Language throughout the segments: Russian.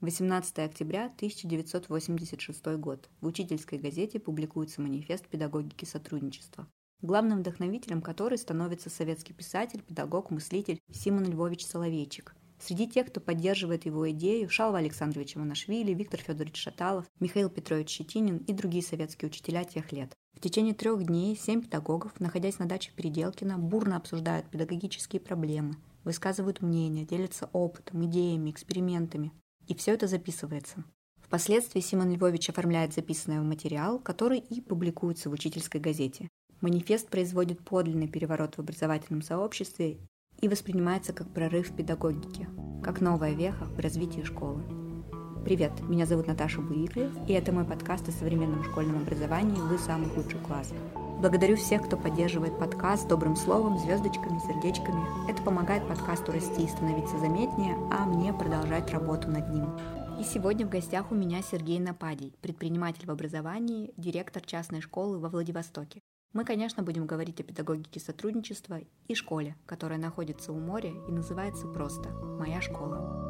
18 октября 1986 год. В учительской газете публикуется манифест педагогики сотрудничества, главным вдохновителем которой становится советский писатель, педагог, мыслитель Симон Львович Соловейчик. Среди тех, кто поддерживает его идею, Шалва Александрович Иванашвили, Виктор Федорович Шаталов, Михаил Петрович Щетинин и другие советские учителя тех лет. В течение трех дней семь педагогов, находясь на даче Переделкина, бурно обсуждают педагогические проблемы, высказывают мнения, делятся опытом, идеями, экспериментами. И все это записывается. Впоследствии Симон Львович оформляет записанный материал, который и публикуется в учительской газете. Манифест производит подлинный переворот в образовательном сообществе и воспринимается как прорыв в педагогике, как новая веха в развитии школы. Привет, меня зовут Наташа Буикли, и это мой подкаст о современном школьном образовании «Вы самый лучший класс». Благодарю всех, кто поддерживает подкаст добрым словом, звездочками, сердечками. Это помогает подкасту расти и становиться заметнее, а мне продолжать работу над ним. И сегодня в гостях у меня Сергей Нападий, предприниматель в образовании, директор частной школы во Владивостоке. Мы, конечно, будем говорить о педагогике сотрудничества и школе, которая находится у моря и называется просто «Моя школа».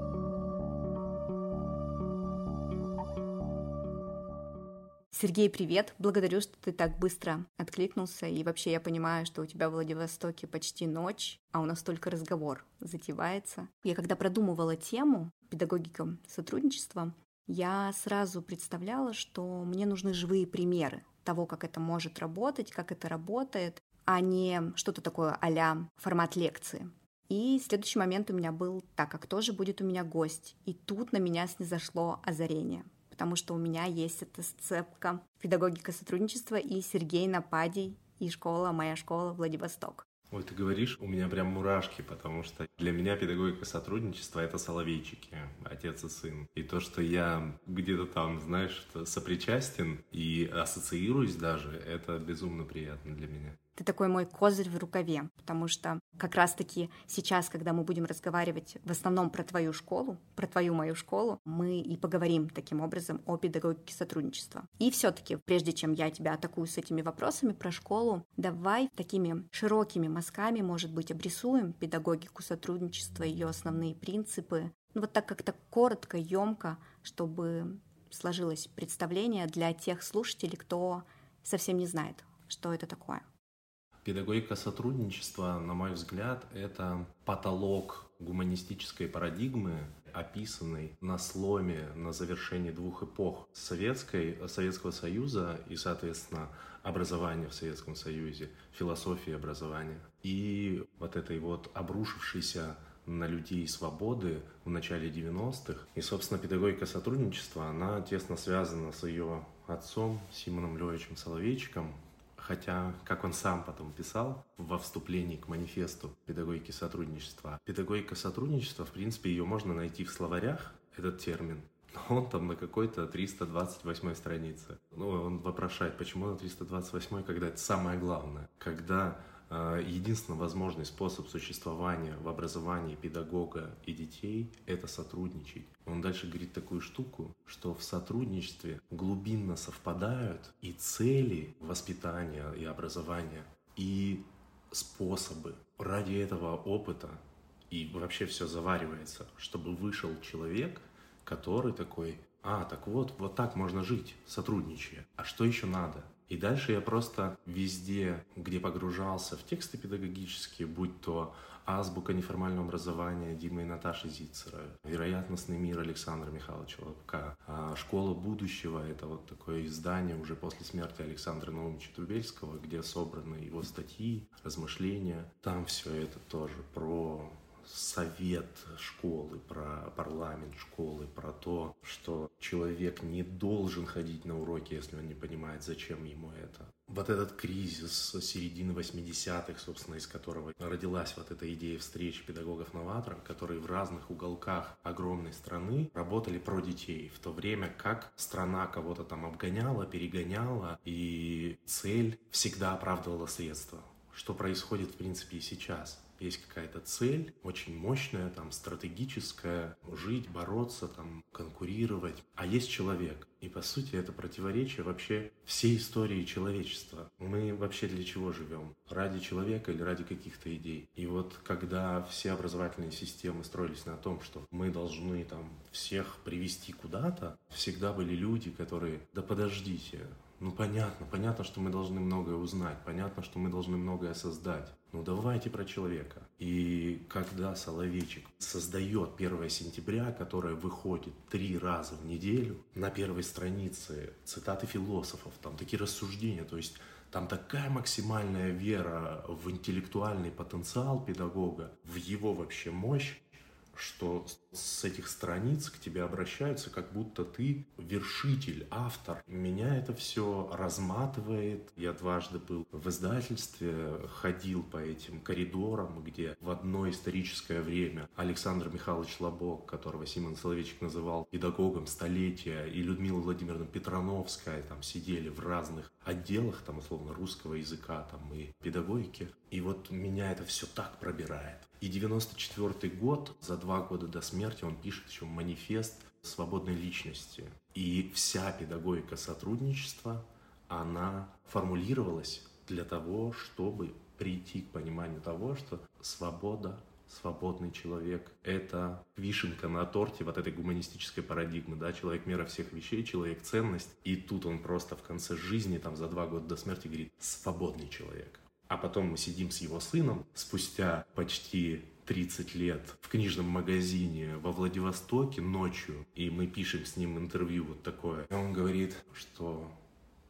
Сергей, привет! Благодарю, что ты так быстро откликнулся. И вообще я понимаю, что у тебя в Владивостоке почти ночь, а у нас только разговор затевается. Я когда продумывала тему педагогика сотрудничества, я сразу представляла, что мне нужны живые примеры того, как это может работать, как это работает, а не что-то такое а формат лекции. И следующий момент у меня был, так как тоже будет у меня гость. И тут на меня снизошло озарение, потому что у меня есть эта сцепка педагогика сотрудничества и Сергей Нападий и школа, моя школа Владивосток. Ой, ты говоришь, у меня прям мурашки, потому что для меня педагогика сотрудничества — это соловейчики, отец и сын. И то, что я где-то там, знаешь, сопричастен и ассоциируюсь даже, это безумно приятно для меня ты такой мой козырь в рукаве, потому что как раз-таки сейчас, когда мы будем разговаривать в основном про твою школу, про твою мою школу, мы и поговорим таким образом о педагогике сотрудничества. И все-таки, прежде чем я тебя атакую с этими вопросами про школу, давай такими широкими мазками, может быть, обрисуем педагогику сотрудничества, ее основные принципы. Ну, вот так как-то коротко, емко, чтобы сложилось представление для тех слушателей, кто совсем не знает, что это такое. Педагогика сотрудничества, на мой взгляд, это потолок гуманистической парадигмы, описанный на сломе, на завершении двух эпох советской, Советского Союза и, соответственно, образования в Советском Союзе, философии образования. И вот этой вот обрушившейся на людей свободы в начале 90-х. И, собственно, педагогика сотрудничества, она тесно связана с ее отцом Симоном Львовичем Соловейчиком, Хотя, как он сам потом писал во вступлении к манифесту педагогики сотрудничества, педагогика сотрудничества, в принципе, ее можно найти в словарях, этот термин, но он там на какой-то 328 странице. Ну, он вопрошает, почему на 328, когда это самое главное. Когда а, единственно возможный способ существования в образовании педагога и детей – это сотрудничать. Он дальше говорит такую штуку, что в сотрудничестве глубинно совпадают и цели воспитания и образования, и способы. Ради этого опыта и вообще все заваривается, чтобы вышел человек, который такой, а, так вот, вот так можно жить, сотрудничая. А что еще надо? И дальше я просто везде, где погружался в тексты педагогические, будь то азбука неформального образования Димы и Наташи Зицера, вероятностный мир Александра Михайловича Лобка, а школа будущего — это вот такое издание уже после смерти Александра Наумовича Трубельского, где собраны его статьи, размышления. Там все это тоже про совет школы, про парламент школы, про то, что человек не должен ходить на уроки, если он не понимает, зачем ему это. Вот этот кризис середины 80-х, собственно, из которого родилась вот эта идея встречи педагогов-новаторов, которые в разных уголках огромной страны работали про детей, в то время как страна кого-то там обгоняла, перегоняла, и цель всегда оправдывала средства что происходит, в принципе, и сейчас. Есть какая-то цель, очень мощная, там, стратегическая, жить, бороться, там, конкурировать. А есть человек. И по сути это противоречие вообще всей истории человечества. Мы вообще для чего живем? Ради человека или ради каких-то идей? И вот когда все образовательные системы строились на том, что мы должны там всех привести куда-то, всегда были люди, которые «да подождите, ну понятно, понятно, что мы должны многое узнать, понятно, что мы должны многое создать. Ну давайте про человека. И когда Соловейчик создает 1 сентября, которое выходит три раза в неделю, на 1 страницы, цитаты философов, там такие рассуждения, то есть там такая максимальная вера в интеллектуальный потенциал педагога, в его вообще мощь, что с этих страниц к тебе обращаются, как будто ты вершитель, автор. Меня это все разматывает. Я дважды был в издательстве, ходил по этим коридорам, где в одно историческое время Александр Михайлович Лобок, которого Симон Соловейчик называл педагогом столетия, и Людмила Владимировна Петрановская там сидели в разных отделах, там, условно, русского языка там, и педагогики. И вот меня это все так пробирает. И 94 год, за два года до смерти, он пишет еще манифест свободной личности. И вся педагогика сотрудничества, она формулировалась для того, чтобы прийти к пониманию того, что свобода, свободный человек — это вишенка на торте вот этой гуманистической парадигмы, да, человек мера всех вещей, человек ценность, и тут он просто в конце жизни, там, за два года до смерти говорит «свободный человек». А потом мы сидим с его сыном спустя почти 30 лет в книжном магазине во Владивостоке ночью, и мы пишем с ним интервью вот такое. И он говорит, что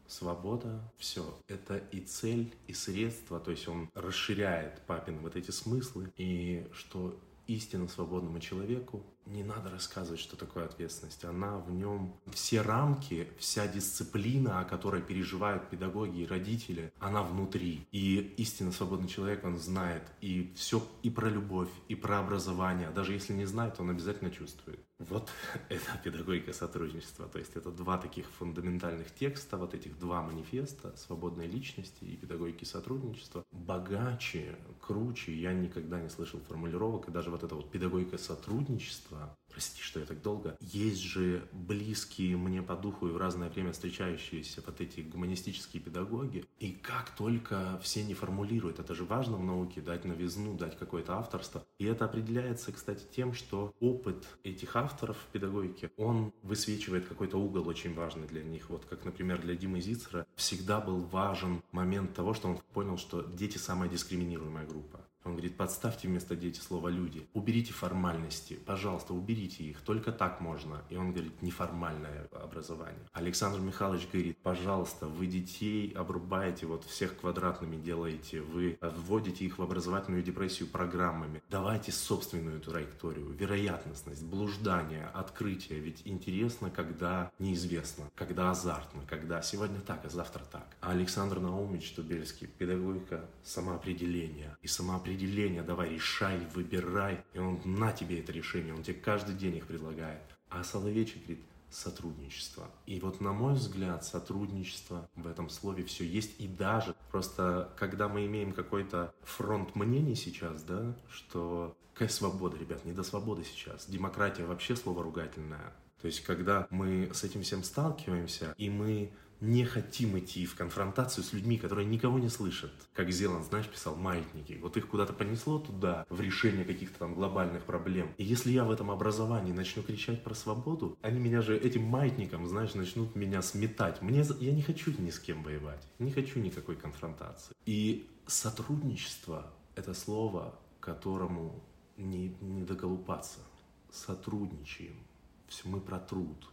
свобода, все, это и цель, и средство, то есть он расширяет папин вот эти смыслы, и что истинно свободному человеку не надо рассказывать, что такое ответственность. Она в нем, все рамки, вся дисциплина, о которой переживают педагоги и родители, она внутри. И истинно свободный человек, он знает и все и про любовь, и про образование. Даже если не знает, он обязательно чувствует. Вот это педагогика сотрудничества. То есть это два таких фундаментальных текста, вот этих два манифеста свободной личности и педагогики сотрудничества. Богаче, круче я никогда не слышал формулировок. И даже вот эта вот педагогика сотрудничества, прости, что я так долго, есть же близкие мне по духу и в разное время встречающиеся вот эти гуманистические педагоги. И как только все не формулируют, это же важно в науке, дать новизну, дать какое-то авторство. И это определяется, кстати, тем, что опыт этих авторов в педагогике, он высвечивает какой-то угол очень важный для них. Вот как, например, для Димы Зицера всегда был важен момент того, что он понял, что дети самая дискриминируемая группа. Он говорит, подставьте вместо дети слово «люди». Уберите формальности, пожалуйста, уберите их. Только так можно. И он говорит, неформальное образование. Александр Михайлович говорит, пожалуйста, вы детей обрубаете, вот всех квадратными делаете, вы вводите их в образовательную депрессию программами. Давайте собственную траекторию, вероятностность, блуждание, открытие. Ведь интересно, когда неизвестно, когда азартно, когда сегодня так, а завтра так. А Александр Наумович Тубельский, педагогика самоопределения и самоопределения определения, давай, решай, выбирай. И он на тебе это решение, он тебе каждый день их предлагает. А Соловейчик говорит, сотрудничество. И вот, на мой взгляд, сотрудничество в этом слове все есть. И даже просто, когда мы имеем какой-то фронт мнений сейчас, да, что какая свобода, ребят, не до свободы сейчас. Демократия вообще слово ругательное. То есть, когда мы с этим всем сталкиваемся, и мы не хотим идти в конфронтацию с людьми, которые никого не слышат. Как Зеланд, знаешь, писал маятники. Вот их куда-то понесло туда, в решение каких-то там глобальных проблем. И если я в этом образовании начну кричать про свободу, они меня же этим маятником, знаешь, начнут меня сметать. Мне, я не хочу ни с кем воевать. Не хочу никакой конфронтации. И сотрудничество — это слово, которому не, не доколупаться. Сотрудничаем. Все мы про труд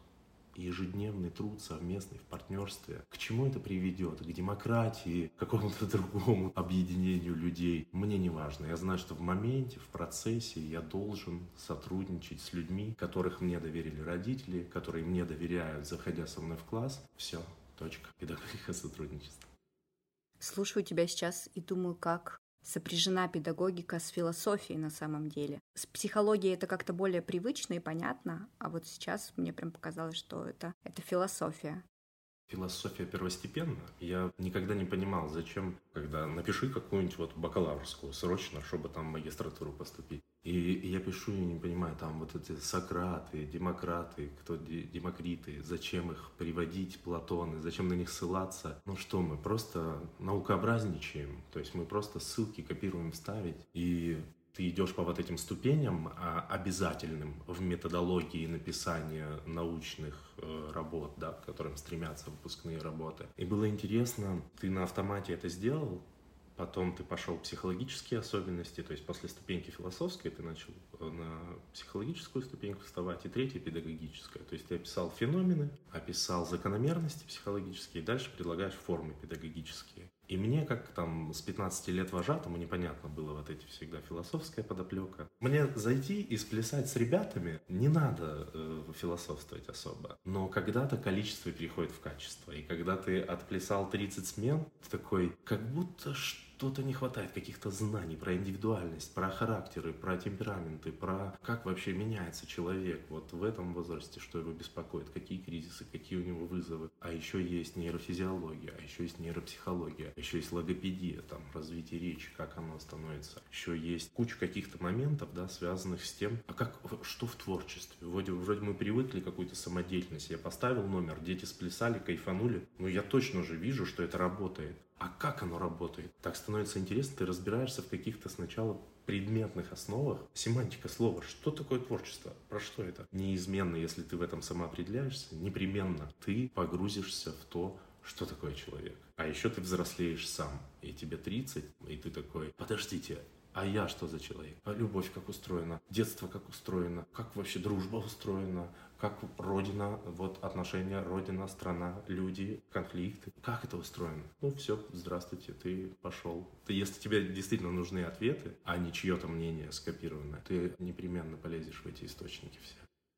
ежедневный труд совместный в партнерстве. К чему это приведет? К демократии, к какому-то другому объединению людей? Мне не важно. Я знаю, что в моменте, в процессе я должен сотрудничать с людьми, которых мне доверили родители, которые мне доверяют, заходя со мной в класс. Все, точка. Педагогика сотрудничества. Слушаю тебя сейчас и думаю, как сопряжена педагогика с философией на самом деле. С психологией это как-то более привычно и понятно, а вот сейчас мне прям показалось, что это, это философия. Философия первостепенна. Я никогда не понимал, зачем, когда напиши какую-нибудь вот бакалаврскую срочно, чтобы там в магистратуру поступить. И я пишу и не понимаю, там вот эти Сократы, Демократы, кто Демокриты, зачем их приводить, Платоны, зачем на них ссылаться. Ну что мы, просто наукообразничаем, то есть мы просто ссылки копируем, ставить. И ты идешь по вот этим ступеням а, обязательным в методологии написания научных э, работ, да, к которым стремятся выпускные работы. И было интересно, ты на автомате это сделал, Потом ты пошел психологические особенности, то есть после ступеньки философской ты начал э, на психологическую ступеньку вставать, и третья педагогическая. То есть ты описал феномены, описал закономерности психологические, и дальше предлагаешь формы педагогические. И мне, как там с 15 лет вожатому, непонятно было вот эти всегда философская подоплека. Мне зайти и сплясать с ребятами не надо э, философствовать особо. Но когда-то количество переходит в качество. И когда ты отплясал 30 смен, ты такой, как будто что что-то не хватает, каких-то знаний про индивидуальность, про характеры, про темпераменты, про как вообще меняется человек вот в этом возрасте, что его беспокоит, какие кризисы, какие у него вызовы. А еще есть нейрофизиология, а еще есть нейропсихология, а еще есть логопедия, там, развитие речи, как оно становится. Еще есть куча каких-то моментов, да, связанных с тем, а как, что в творчестве. Вроде, вроде мы привыкли какую-то самодеятельность. Я поставил номер, дети сплясали, кайфанули. Но я точно уже вижу, что это работает а как оно работает? Так становится интересно, ты разбираешься в каких-то сначала предметных основах. Семантика слова. Что такое творчество? Про что это? Неизменно, если ты в этом самоопределяешься, непременно ты погрузишься в то, что такое человек. А еще ты взрослеешь сам, и тебе 30, и ты такой, подождите, а я что за человек? А любовь как устроена? Детство как устроено? Как вообще дружба устроена? Как родина, вот отношения родина, страна, люди, конфликты. Как это устроено? Ну все, здравствуйте, ты пошел. Ты, если тебе действительно нужны ответы, а не чье-то мнение скопированное, ты непременно полезешь в эти источники все.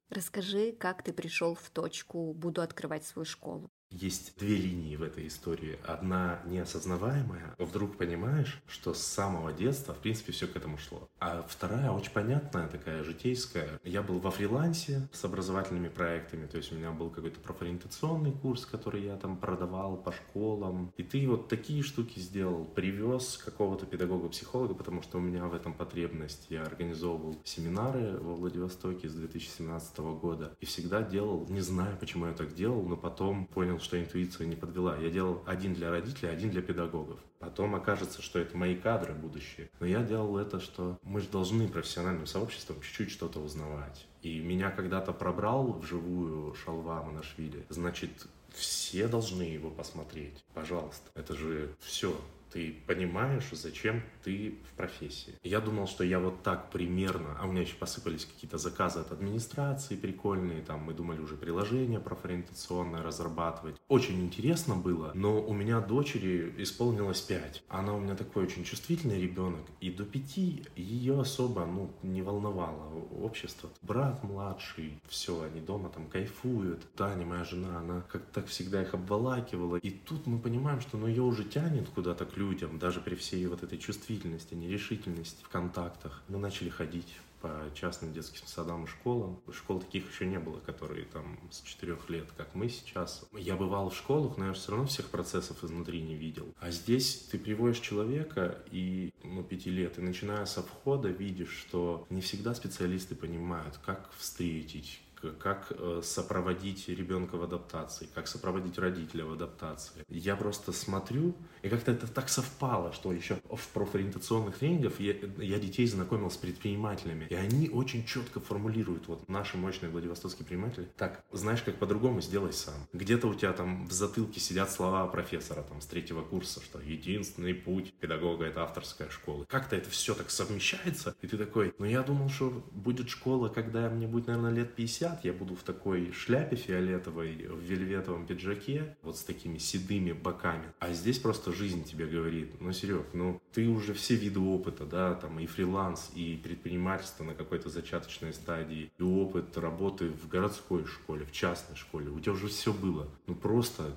Расскажи, как ты пришел в точку «буду открывать свою школу». Есть две линии в этой истории. Одна неосознаваемая, вдруг понимаешь, что с самого детства, в принципе, все к этому шло. А вторая очень понятная, такая житейская. Я был во фрилансе с образовательными проектами, то есть у меня был какой-то профориентационный курс, который я там продавал по школам. И ты вот такие штуки сделал, привез какого-то педагога-психолога, потому что у меня в этом потребность. Я организовывал семинары во Владивостоке с 2017 года и всегда делал, не знаю, почему я так делал, но потом понял, понял, что интуиция не подвела. Я делал один для родителей, один для педагогов. Потом окажется, что это мои кадры будущие. Но я делал это, что мы же должны профессиональным сообществом чуть-чуть что-то узнавать. И меня когда-то пробрал вживую Шалва Манашвили. Значит, все должны его посмотреть. Пожалуйста. Это же все ты понимаешь, зачем ты в профессии. Я думал, что я вот так примерно, а у меня еще посыпались какие-то заказы от администрации прикольные, там мы думали уже приложение профориентационное разрабатывать. Очень интересно было, но у меня дочери исполнилось 5. Она у меня такой очень чувствительный ребенок, и до 5 ее особо, ну, не волновало общество. Брат младший, все, они дома там кайфуют. Таня, моя жена, она как так всегда их обволакивала. И тут мы понимаем, что ну ее уже тянет куда-то людям, даже при всей вот этой чувствительности, нерешительности в контактах. Мы начали ходить по частным детским садам и школам. Школ таких еще не было, которые там с четырех лет, как мы сейчас. Я бывал в школах, но я все равно всех процессов изнутри не видел. А здесь ты приводишь человека и, ну, пяти лет, и начиная со входа видишь, что не всегда специалисты понимают, как встретить, как э, сопроводить ребенка в адаптации, как сопроводить родителя в адаптации. Я просто смотрю, и как-то это так совпало, что еще в профориентационных тренингах я, я детей знакомил с предпринимателями, и они очень четко формулируют, вот наши мощные владивостокские предприниматели, так, знаешь, как по-другому, сделай сам. Где-то у тебя там в затылке сидят слова профессора там с третьего курса, что единственный путь педагога это авторская школа. Как-то это все так совмещается, и ты такой, ну я думал, что будет школа, когда мне будет, наверное, лет 50, 50 я буду в такой шляпе фиолетовой, в вельветовом пиджаке, вот с такими седыми боками. А здесь просто жизнь тебе говорит, ну, Серег, ну, ты уже все виды опыта, да, там и фриланс, и предпринимательство на какой-то зачаточной стадии, и опыт работы в городской школе, в частной школе. У тебя уже все было. Ну, просто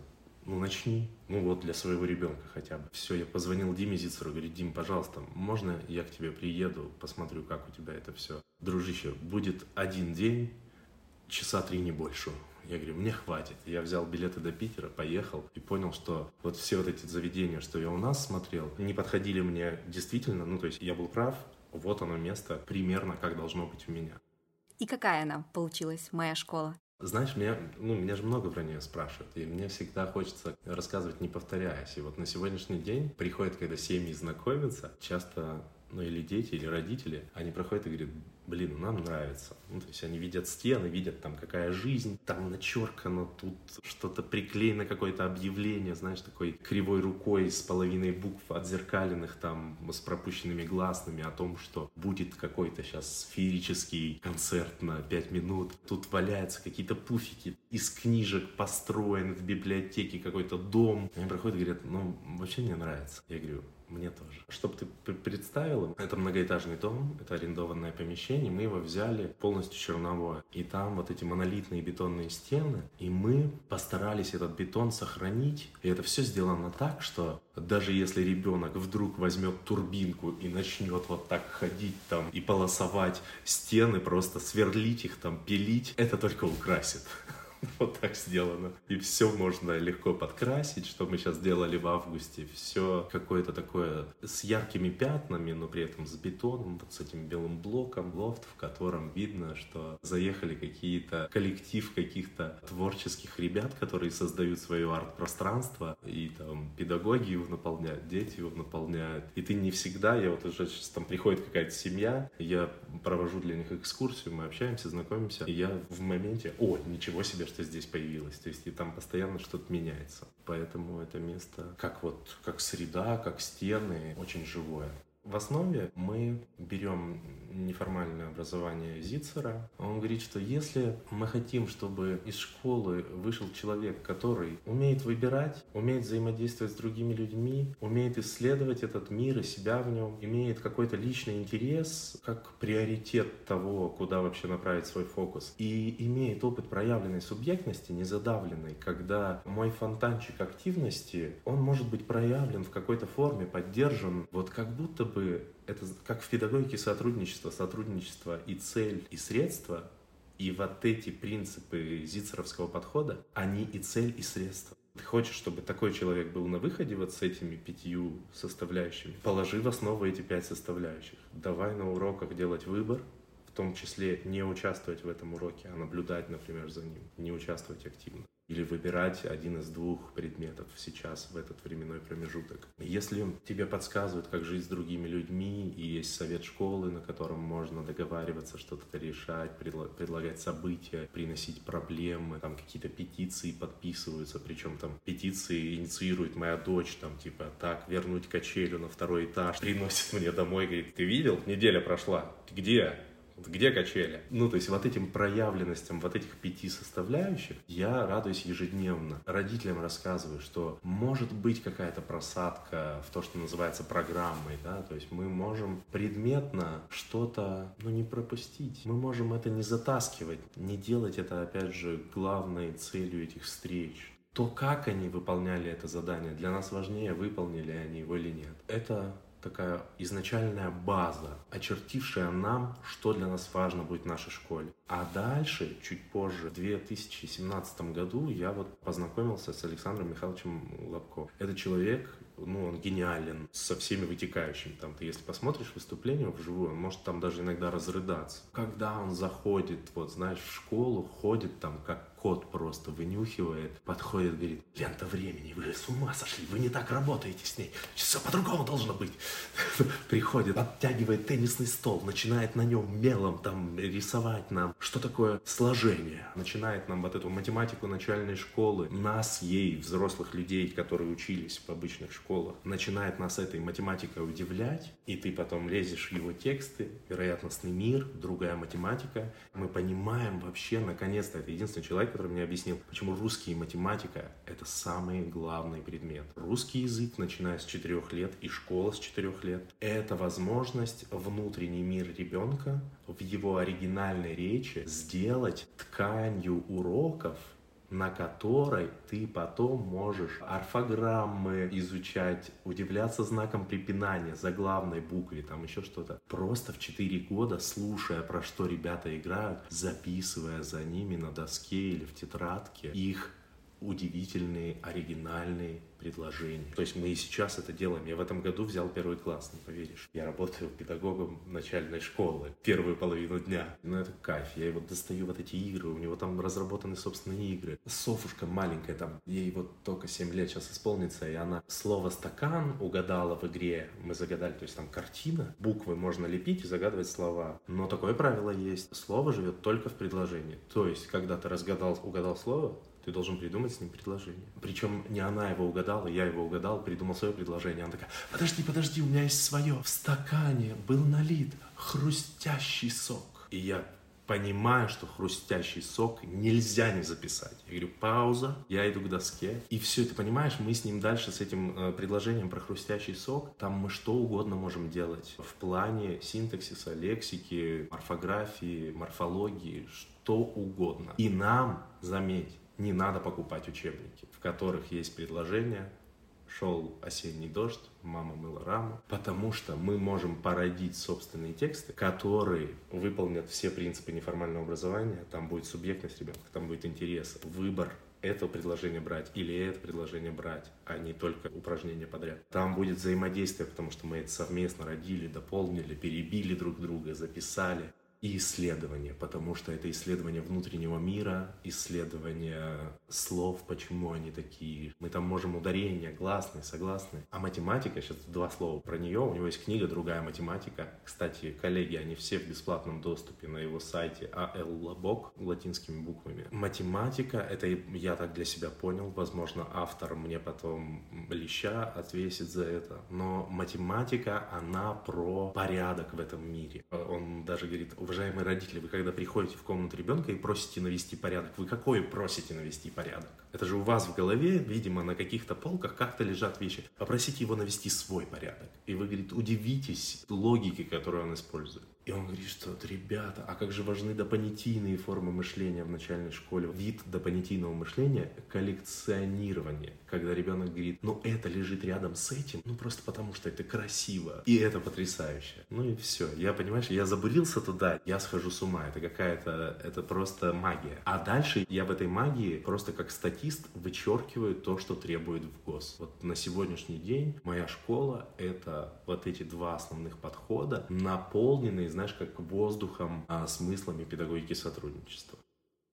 ну начни, ну вот для своего ребенка хотя бы. Все, я позвонил Диме Зицеру, говорю, Дим, пожалуйста, можно я к тебе приеду, посмотрю, как у тебя это все. Дружище, будет один день, часа три не больше. Я говорю, мне хватит. Я взял билеты до Питера, поехал и понял, что вот все вот эти заведения, что я у нас смотрел, не подходили мне действительно. Ну, то есть я был прав, вот оно место примерно, как должно быть у меня. И какая она получилась, моя школа? Знаешь, меня, ну, меня же много про нее спрашивают, и мне всегда хочется рассказывать, не повторяясь. И вот на сегодняшний день приходит, когда семьи знакомятся, часто, ну, или дети, или родители, они проходят и говорят, блин, нам нравится. Ну, то есть они видят стены, видят там какая жизнь, там начеркано, тут что-то приклеено, какое-то объявление, знаешь, такой кривой рукой с половиной букв отзеркаленных там с пропущенными гласными о том, что будет какой-то сейчас сферический концерт на пять минут. Тут валяются какие-то пуфики из книжек построен в библиотеке какой-то дом. Они проходят и говорят, ну, вообще мне нравится. Я говорю, мне тоже. Чтобы ты представила, это многоэтажный дом, это арендованное помещение, мы его взяли полностью черновое. И там вот эти монолитные бетонные стены, и мы постарались этот бетон сохранить. И это все сделано так, что даже если ребенок вдруг возьмет турбинку и начнет вот так ходить там и полосовать стены, просто сверлить их там, пилить, это только украсит. Вот так сделано. И все можно легко подкрасить, что мы сейчас делали в августе. Все какое-то такое с яркими пятнами, но при этом с бетоном, вот с этим белым блоком, лофт, в котором видно, что заехали какие-то коллектив каких-то творческих ребят, которые создают свое арт-пространство, и там педагоги его наполняют, дети его наполняют. И ты не всегда, я вот уже сейчас там приходит какая-то семья, я провожу для них экскурсию, мы общаемся, знакомимся, и я в моменте, о, ничего себе, что здесь появилось. То есть и там постоянно что-то меняется. Поэтому это место как вот, как среда, как стены, очень живое. В основе мы берем неформальное образование Зицера. Он говорит, что если мы хотим, чтобы из школы вышел человек, который умеет выбирать, умеет взаимодействовать с другими людьми, умеет исследовать этот мир и себя в нем, имеет какой-то личный интерес, как приоритет того, куда вообще направить свой фокус, и имеет опыт проявленной субъектности, не задавленной, когда мой фонтанчик активности, он может быть проявлен в какой-то форме, поддержан, вот как будто бы это как в педагогике сотрудничество, сотрудничество и цель, и средства, и вот эти принципы зицеровского подхода, они и цель, и средство. Ты хочешь, чтобы такой человек был на выходе вот с этими пятью составляющими? Положи в основу эти пять составляющих. Давай на уроках делать выбор, в том числе не участвовать в этом уроке, а наблюдать, например, за ним, не участвовать активно или выбирать один из двух предметов сейчас, в этот временной промежуток. Если тебе подсказывают, как жить с другими людьми, и есть совет школы, на котором можно договариваться, что-то решать, предлагать события, приносить проблемы, там какие-то петиции подписываются, причем там петиции инициирует моя дочь, там типа так, вернуть качелю на второй этаж, приносит мне домой, говорит, ты видел, неделя прошла, где? Где качели? Ну, то есть вот этим проявленностям вот этих пяти составляющих я радуюсь ежедневно. Родителям рассказываю, что может быть какая-то просадка в то, что называется программой, да, то есть мы можем предметно что-то, ну, не пропустить. Мы можем это не затаскивать, не делать это, опять же, главной целью этих встреч то, как они выполняли это задание, для нас важнее, выполнили они его или нет. Это такая изначальная база, очертившая нам, что для нас важно будет в нашей школе. А дальше, чуть позже, в 2017 году, я вот познакомился с Александром Михайловичем Лобко. Это человек, ну, он гениален со всеми вытекающими. Там ты, если посмотришь выступление вживую, он может там даже иногда разрыдаться. Когда он заходит, вот, знаешь, в школу, ходит там как кот просто вынюхивает, подходит, говорит, лента времени, вы с ума сошли, вы не так работаете с ней, все по-другому должно быть. Приходит, оттягивает теннисный стол, начинает на нем мелом там рисовать нам, что такое сложение. Начинает нам вот эту математику начальной школы, нас, ей, взрослых людей, которые учились в обычных школах, начинает нас этой математикой удивлять, и ты потом лезешь в его тексты, вероятностный мир, другая математика. Мы понимаем вообще, наконец-то, это единственный человек, который мне объяснил, почему русский и математика — это самый главный предмет. Русский язык, начиная с четырех лет, и школа с четырех лет — это возможность внутренний мир ребенка в его оригинальной речи сделать тканью уроков на которой ты потом можешь орфограммы изучать, удивляться знаком препинания, заглавной букве, там еще что-то. Просто в 4 года, слушая, про что ребята играют, записывая за ними на доске или в тетрадке их удивительные, оригинальные предложения. То есть мы и сейчас это делаем. Я в этом году взял первый класс, не поверишь. Я работаю педагогом начальной школы первую половину дня. Ну это кайф. Я его достаю вот эти игры, у него там разработаны собственные игры. Софушка маленькая, там ей вот только 7 лет сейчас исполнится, и она слово «стакан» угадала в игре. Мы загадали, то есть там картина, буквы можно лепить и загадывать слова. Но такое правило есть. Слово живет только в предложении. То есть, когда ты разгадал, угадал слово, ты должен придумать с ним предложение. Причем не она его угадала, я его угадал, придумал свое предложение. Она такая, подожди, подожди, у меня есть свое. В стакане был налит хрустящий сок. И я понимаю, что хрустящий сок нельзя не записать. Я говорю, пауза, я иду к доске. И все, ты понимаешь, мы с ним дальше, с этим э, предложением про хрустящий сок, там мы что угодно можем делать. В плане синтаксиса, лексики, орфографии, морфологии, что угодно. И нам, заметь, не надо покупать учебники, в которых есть предложение шел осенний дождь, мама мыла раму, потому что мы можем породить собственные тексты, которые выполнят все принципы неформального образования, там будет субъектность ребенка, там будет интерес, выбор это предложение брать или это предложение брать, а не только упражнения подряд. Там будет взаимодействие, потому что мы это совместно родили, дополнили, перебили друг друга, записали и исследование, потому что это исследование внутреннего мира, исследование слов, почему они такие. Мы там можем ударения, гласные, согласные. А математика, сейчас два слова про нее, у него есть книга «Другая математика». Кстати, коллеги, они все в бесплатном доступе на его сайте AL Labok латинскими буквами. Математика, это я так для себя понял, возможно, автор мне потом леща отвесит за это, но математика, она про порядок в этом мире. Он даже говорит, уважаемые родители, вы когда приходите в комнату ребенка и просите навести порядок, вы какой просите навести порядок? Это же у вас в голове, видимо, на каких-то полках как-то лежат вещи. Попросите его навести свой порядок. И вы, говорит, удивитесь логике, которую он использует. И он говорит, что ребята, а как же важны допонятийные формы мышления в начальной школе. Вид допонятийного мышления – коллекционирование. Когда ребенок говорит, ну это лежит рядом с этим, ну просто потому что это красиво. И это потрясающе. Ну и все. Я, понимаешь, я забурился туда, я схожу с ума. Это какая-то, это просто магия. А дальше я в этой магии просто как статист вычеркиваю то, что требует в ГОС. Вот на сегодняшний день моя школа – это вот эти два основных подхода, наполненные, знаешь, как воздухом, а, смыслами педагогики сотрудничества.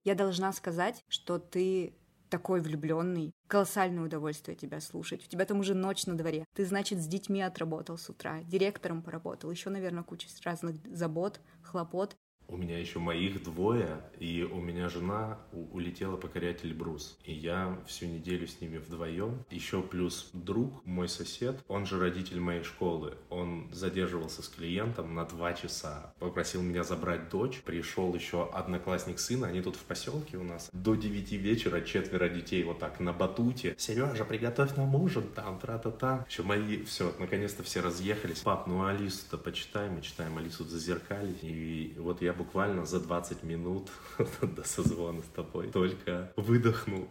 Я должна сказать, что ты такой влюбленный. Колоссальное удовольствие тебя слушать. У тебя там уже ночь на дворе. Ты, значит, с детьми отработал с утра, директором поработал, еще, наверное, куча разных забот, хлопот. У меня еще моих двое, и у меня жена улетела покорять Эльбрус. И я всю неделю с ними вдвоем. Еще плюс друг, мой сосед, он же родитель моей школы. Он задерживался с клиентом на два часа. Попросил меня забрать дочь. Пришел еще одноклассник сына, они тут в поселке у нас. До девяти вечера четверо детей вот так на батуте. Сережа, приготовь нам ужин, там, тра-та-та. Еще мои, все, наконец-то все разъехались. Пап, ну Алису-то почитаем, мы читаем Алису в зазеркалье. И вот я буквально за 20 минут до созвона с тобой только выдохнул.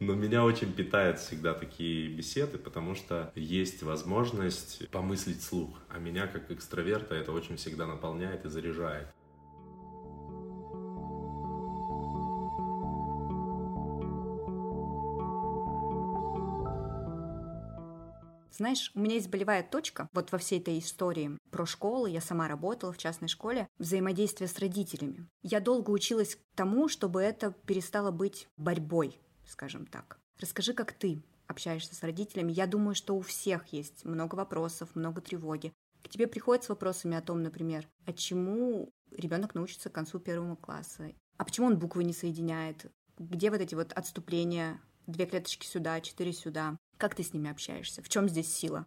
Но меня очень питают всегда такие беседы, потому что есть возможность помыслить слух. А меня как экстраверта это очень всегда наполняет и заряжает. Знаешь, у меня есть болевая точка вот во всей этой истории про школы. Я сама работала в частной школе. Взаимодействие с родителями. Я долго училась тому, чтобы это перестало быть борьбой, скажем так. Расскажи, как ты общаешься с родителями. Я думаю, что у всех есть много вопросов, много тревоги. К тебе приходят с вопросами о том, например, а чему ребенок научится к концу первого класса, а почему он буквы не соединяет, где вот эти вот отступления, две клеточки сюда, четыре сюда. Как ты с ними общаешься? В чем здесь сила?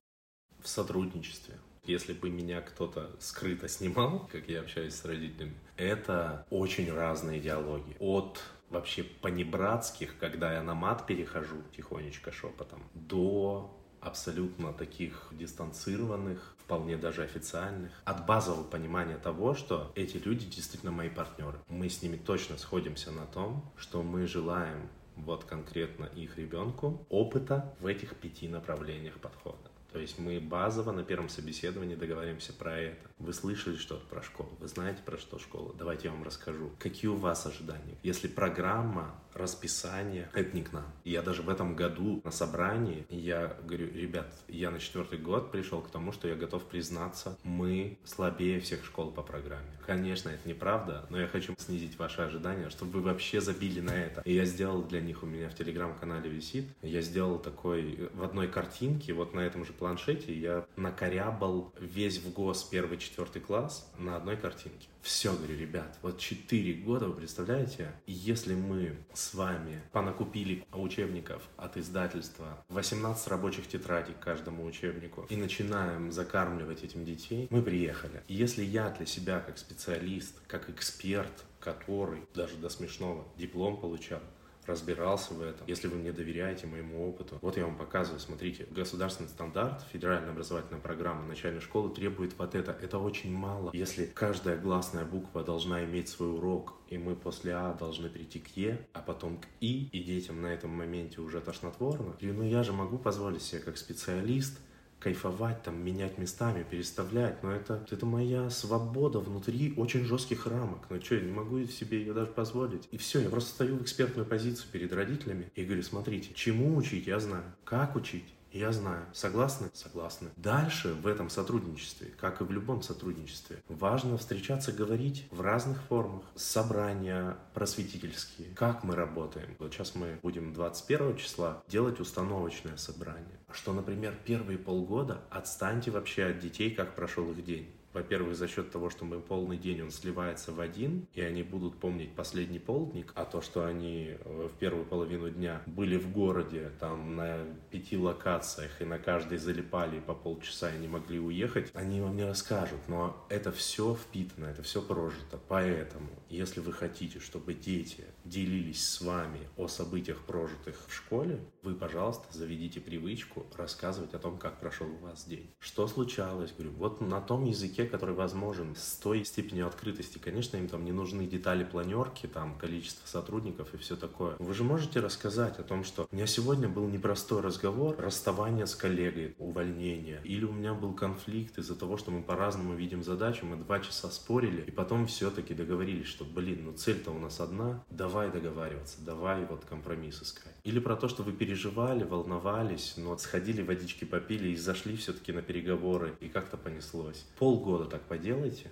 В сотрудничестве. Если бы меня кто-то скрыто снимал, как я общаюсь с родителями, это очень разные диалоги. От вообще понебратских, когда я на мат перехожу тихонечко шепотом, до абсолютно таких дистанцированных, вполне даже официальных, от базового понимания того, что эти люди действительно мои партнеры. Мы с ними точно сходимся на том, что мы желаем вот конкретно их ребенку опыта в этих пяти направлениях подхода. То есть мы базово на первом собеседовании договариваемся про это. Вы слышали что-то про школу? Вы знаете про что школа? Давайте я вам расскажу. Какие у вас ожидания? Если программа, расписание, это не к нам. Я даже в этом году на собрании, я говорю, ребят, я на четвертый год пришел к тому, что я готов признаться, мы слабее всех школ по программе. Конечно, это неправда, но я хочу снизить ваши ожидания, чтобы вы вообще забили на это. И я сделал для них, у меня в телеграм-канале висит, я сделал такой, в одной картинке, вот на этом же планшете, я накорябал весь в ГОС первый четвертый класс на одной картинке. Все, говорю, ребят, вот 4 года, вы представляете, если мы с вами понакупили учебников от издательства, 18 рабочих тетрадей к каждому учебнику, и начинаем закармливать этим детей, мы приехали. Если я для себя как специалист, как эксперт, который даже до смешного диплом получал, разбирался в этом, если вы мне доверяете моему опыту. Вот я вам показываю, смотрите, государственный стандарт, федеральная образовательная программа начальной школы требует вот это. Это очень мало. Если каждая гласная буква должна иметь свой урок, и мы после А должны перейти к Е, а потом к И, и детям на этом моменте уже тошнотворно, ну я же могу позволить себе как специалист кайфовать, там, менять местами, переставлять, но это, это моя свобода внутри очень жестких рамок. Ну что, я не могу себе ее даже позволить. И все, я просто стою в экспертную позицию перед родителями и говорю, смотрите, чему учить, я знаю, как учить, я знаю. Согласны? Согласны. Дальше в этом сотрудничестве, как и в любом сотрудничестве, важно встречаться, говорить в разных формах. Собрания просветительские. Как мы работаем. Вот сейчас мы будем 21 числа делать установочное собрание. Что, например, первые полгода отстаньте вообще от детей, как прошел их день. Во-первых, за счет того, что мы полный день, он сливается в один, и они будут помнить последний полдник, а то, что они э, в первую половину дня были в городе, там на пяти локациях, и на каждой залипали по полчаса и не могли уехать, они вам не расскажут. Но это все впитано, это все прожито. Поэтому, если вы хотите, чтобы дети делились с вами о событиях, прожитых в школе, вы, пожалуйста, заведите привычку рассказывать о том, как прошел у вас день. Что случалось? Говорю, вот на том языке, который возможен, с той степенью открытости, конечно, им там не нужны детали планерки, там количество сотрудников и все такое. Вы же можете рассказать о том, что у меня сегодня был непростой разговор, расставание с коллегой, увольнение, или у меня был конфликт из-за того, что мы по-разному видим задачу, мы два часа спорили, и потом все-таки договорились, что, блин, ну цель-то у нас одна, давай договариваться, давай вот компромисс искать. Или про то, что вы переживали, волновались, но сходили, водички попили и зашли все-таки на переговоры, и как-то понеслось. Полгода так поделайте,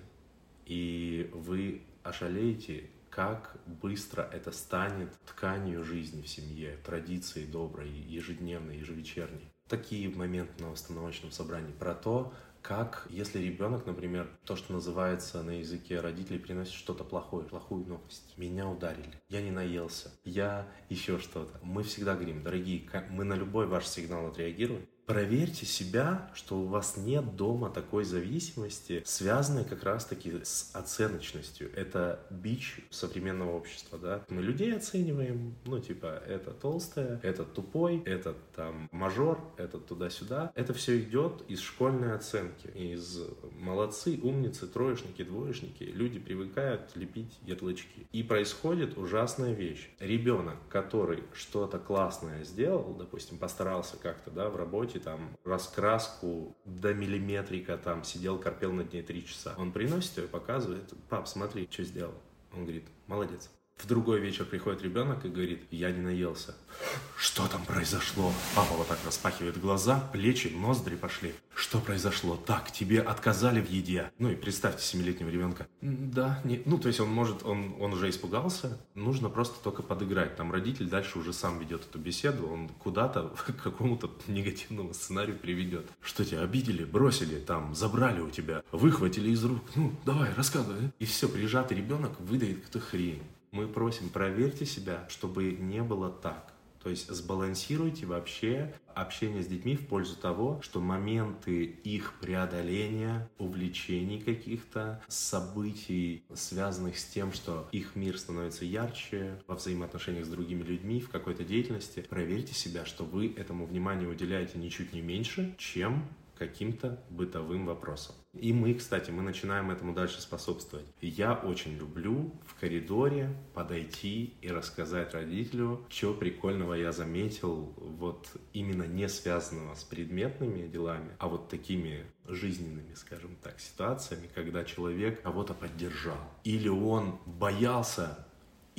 и вы ошалеете, как быстро это станет тканью жизни в семье, традицией доброй, ежедневной, ежевечерней. Такие моменты на установочном собрании про то, как, если ребенок, например, то, что называется на языке родителей, приносит что-то плохое, плохую новость. Меня ударили, я не наелся, я еще что-то. Мы всегда говорим, дорогие, мы на любой ваш сигнал отреагируем, проверьте себя, что у вас нет дома такой зависимости, связанной как раз-таки с оценочностью. Это бич современного общества, да. Мы людей оцениваем, ну, типа, это толстая, это тупой, это там мажор, это туда-сюда. Это все идет из школьной оценки, из молодцы, умницы, троечники, двоечники. Люди привыкают лепить ярлычки. И происходит ужасная вещь. Ребенок, который что-то классное сделал, допустим, постарался как-то, да, в работе, там раскраску до миллиметрика, там сидел, корпел над ней три часа. Он приносит ее, показывает, пап, смотри, что сделал. Он говорит, молодец. В другой вечер приходит ребенок и говорит, я не наелся. Что там произошло? Папа вот так распахивает глаза, плечи, ноздри пошли. Что произошло? Так, тебе отказали в еде. Ну и представьте семилетнего ребенка. Да, не, ну то есть он может, он, он уже испугался, нужно просто только подыграть. Там родитель дальше уже сам ведет эту беседу, он куда-то к какому-то негативному сценарию приведет. Что тебя обидели, бросили, там, забрали у тебя, выхватили из рук. Ну, давай, рассказывай. И все, прижатый ребенок выдает какую-то хрень мы просим, проверьте себя, чтобы не было так. То есть сбалансируйте вообще общение с детьми в пользу того, что моменты их преодоления, увлечений каких-то, событий, связанных с тем, что их мир становится ярче во взаимоотношениях с другими людьми, в какой-то деятельности, проверьте себя, что вы этому внимание уделяете ничуть не меньше, чем каким-то бытовым вопросам. И мы, кстати, мы начинаем этому дальше способствовать. Я очень люблю в коридоре подойти и рассказать родителю, что прикольного я заметил, вот именно не связанного с предметными делами, а вот такими жизненными, скажем так, ситуациями, когда человек кого-то поддержал. Или он боялся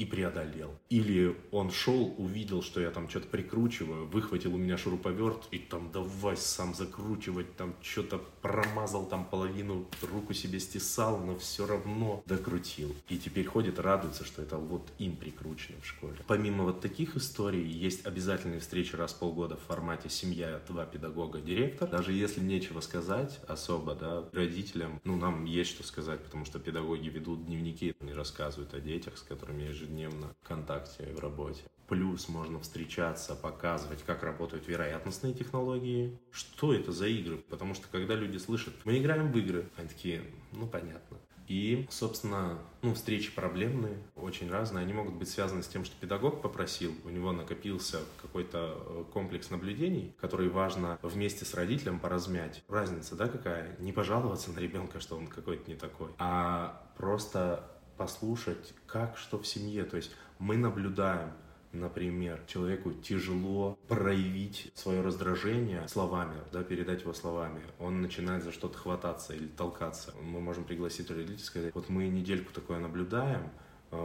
и преодолел. Или он шел, увидел, что я там что-то прикручиваю, выхватил у меня шуруповерт и там давай сам закручивать, там что-то промазал там половину, руку себе стесал, но все равно докрутил. И теперь ходит, радуется, что это вот им прикручено в школе. Помимо вот таких историй, есть обязательные встречи раз в полгода в формате семья, два педагога, директор. Даже если нечего сказать особо, да, родителям, ну, нам есть что сказать, потому что педагоги ведут дневники, они рассказывают о детях, с которыми я ежедневно в контакте в работе. Плюс можно встречаться, показывать, как работают вероятностные технологии. Что это за игры? Потому что когда люди слышат, мы играем в игры, они такие, ну понятно. И, собственно, ну, встречи проблемные, очень разные. Они могут быть связаны с тем, что педагог попросил, у него накопился какой-то э, комплекс наблюдений, который важно вместе с родителем поразмять. Разница, да, какая? Не пожаловаться на ребенка, что он какой-то не такой, а просто послушать, как что в семье. То есть мы наблюдаем, например, человеку тяжело проявить свое раздражение словами, да, передать его словами. Он начинает за что-то хвататься или толкаться. Мы можем пригласить родителей и сказать, вот мы недельку такое наблюдаем,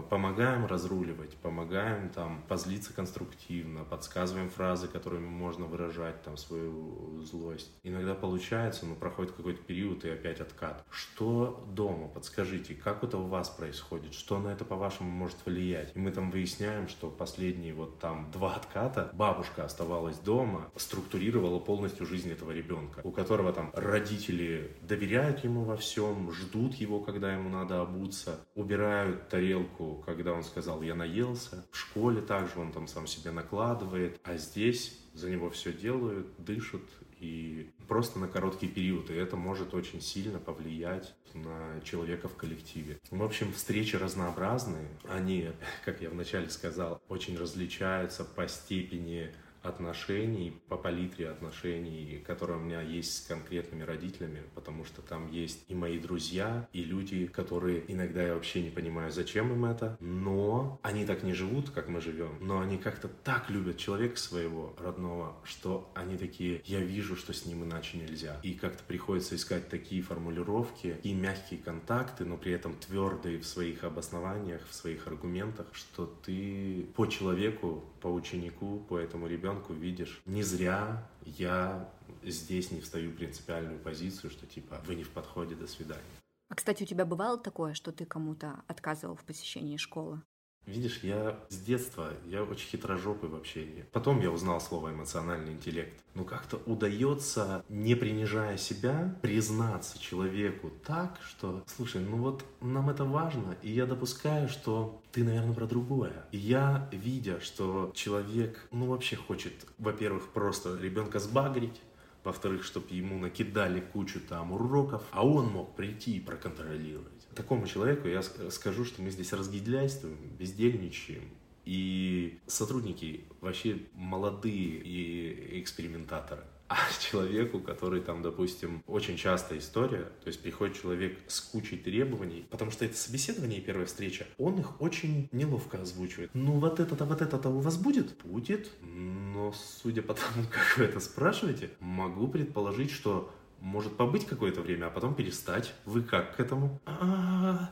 помогаем разруливать, помогаем там позлиться конструктивно, подсказываем фразы, которыми можно выражать там свою злость. Иногда получается, но проходит какой-то период и опять откат. Что дома? Подскажите, как это у вас происходит? Что на это, по-вашему, может влиять? И мы там выясняем, что последние вот там два отката бабушка оставалась дома, структурировала полностью жизнь этого ребенка, у которого там родители доверяют ему во всем, ждут его, когда ему надо обуться, убирают тарелку тарелку, когда он сказал «я наелся». В школе также он там сам себе накладывает, а здесь за него все делают, дышат и просто на короткий период, и это может очень сильно повлиять на человека в коллективе. В общем, встречи разнообразные, они, как я вначале сказал, очень различаются по степени отношений, по палитре отношений, которые у меня есть с конкретными родителями, потому что там есть и мои друзья, и люди, которые иногда я вообще не понимаю, зачем им это, но они так не живут, как мы живем, но они как-то так любят человека своего родного, что они такие, я вижу, что с ним иначе нельзя. И как-то приходится искать такие формулировки и мягкие контакты, но при этом твердые в своих обоснованиях, в своих аргументах, что ты по человеку, по ученику, по этому ребенку ребенку видишь, не зря я здесь не встаю принципиальную позицию, что типа вы не в подходе, до свидания. А, кстати, у тебя бывало такое, что ты кому-то отказывал в посещении школы? Видишь, я с детства, я очень хитрожопый в общении. Потом я узнал слово эмоциональный интеллект. Но как-то удается, не принижая себя, признаться человеку так, что, слушай, ну вот нам это важно, и я допускаю, что ты, наверное, про другое. И я, видя, что человек, ну вообще хочет, во-первых, просто ребенка сбагрить, во-вторых, чтобы ему накидали кучу там уроков, а он мог прийти и проконтролировать такому человеку я скажу, что мы здесь разгильдяйствуем, бездельничаем, и сотрудники вообще молодые и экспериментаторы. А человеку, который там, допустим, очень частая история, то есть приходит человек с кучей требований, потому что это собеседование и первая встреча, он их очень неловко озвучивает. Ну вот это-то, вот это-то у вас будет? Будет. Но судя по тому, как вы это спрашиваете, могу предположить, что может побыть какое-то время, а потом перестать. Вы как к этому? А,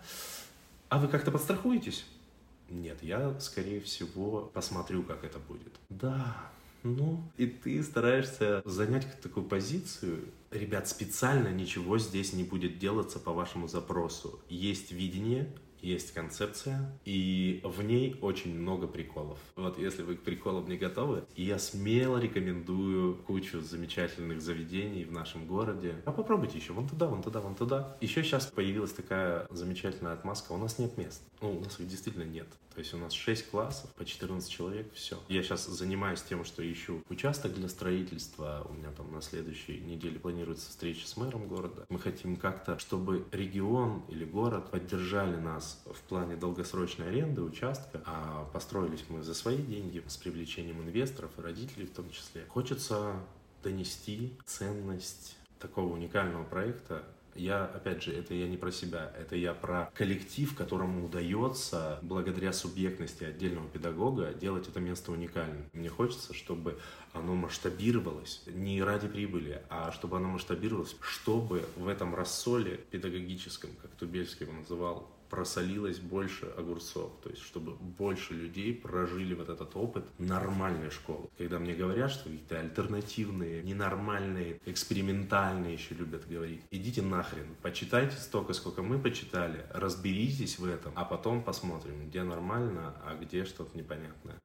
а вы как-то подстрахуетесь? Нет, я, скорее всего, посмотрю, как это будет. Да, ну, и ты стараешься занять такую позицию. Ребят, специально ничего здесь не будет делаться по вашему запросу. Есть видение, есть концепция, и в ней очень много приколов. Вот если вы к приколам не готовы, я смело рекомендую кучу замечательных заведений в нашем городе. А попробуйте еще вон туда, вон туда, вон туда. Еще сейчас появилась такая замечательная отмазка. У нас нет мест. Ну, у нас их действительно нет. То есть у нас 6 классов, по 14 человек, все. Я сейчас занимаюсь тем, что ищу участок для строительства. У меня там на следующей неделе планируется встреча с мэром города. Мы хотим как-то, чтобы регион или город поддержали нас в плане долгосрочной аренды участка, а построились мы за свои деньги с привлечением инвесторов и родителей в том числе. Хочется донести ценность такого уникального проекта я, опять же, это я не про себя, это я про коллектив, которому удается, благодаря субъектности отдельного педагога, делать это место уникальным. Мне хочется, чтобы оно масштабировалось не ради прибыли, а чтобы оно масштабировалось, чтобы в этом рассоле педагогическом, как Тубельский его называл, просолилось больше огурцов, то есть чтобы больше людей прожили вот этот опыт нормальной школы. Когда мне говорят, что какие-то альтернативные, ненормальные, экспериментальные еще любят говорить, идите нахрен, почитайте столько, сколько мы почитали, разберитесь в этом, а потом посмотрим, где нормально, а где что-то непонятное.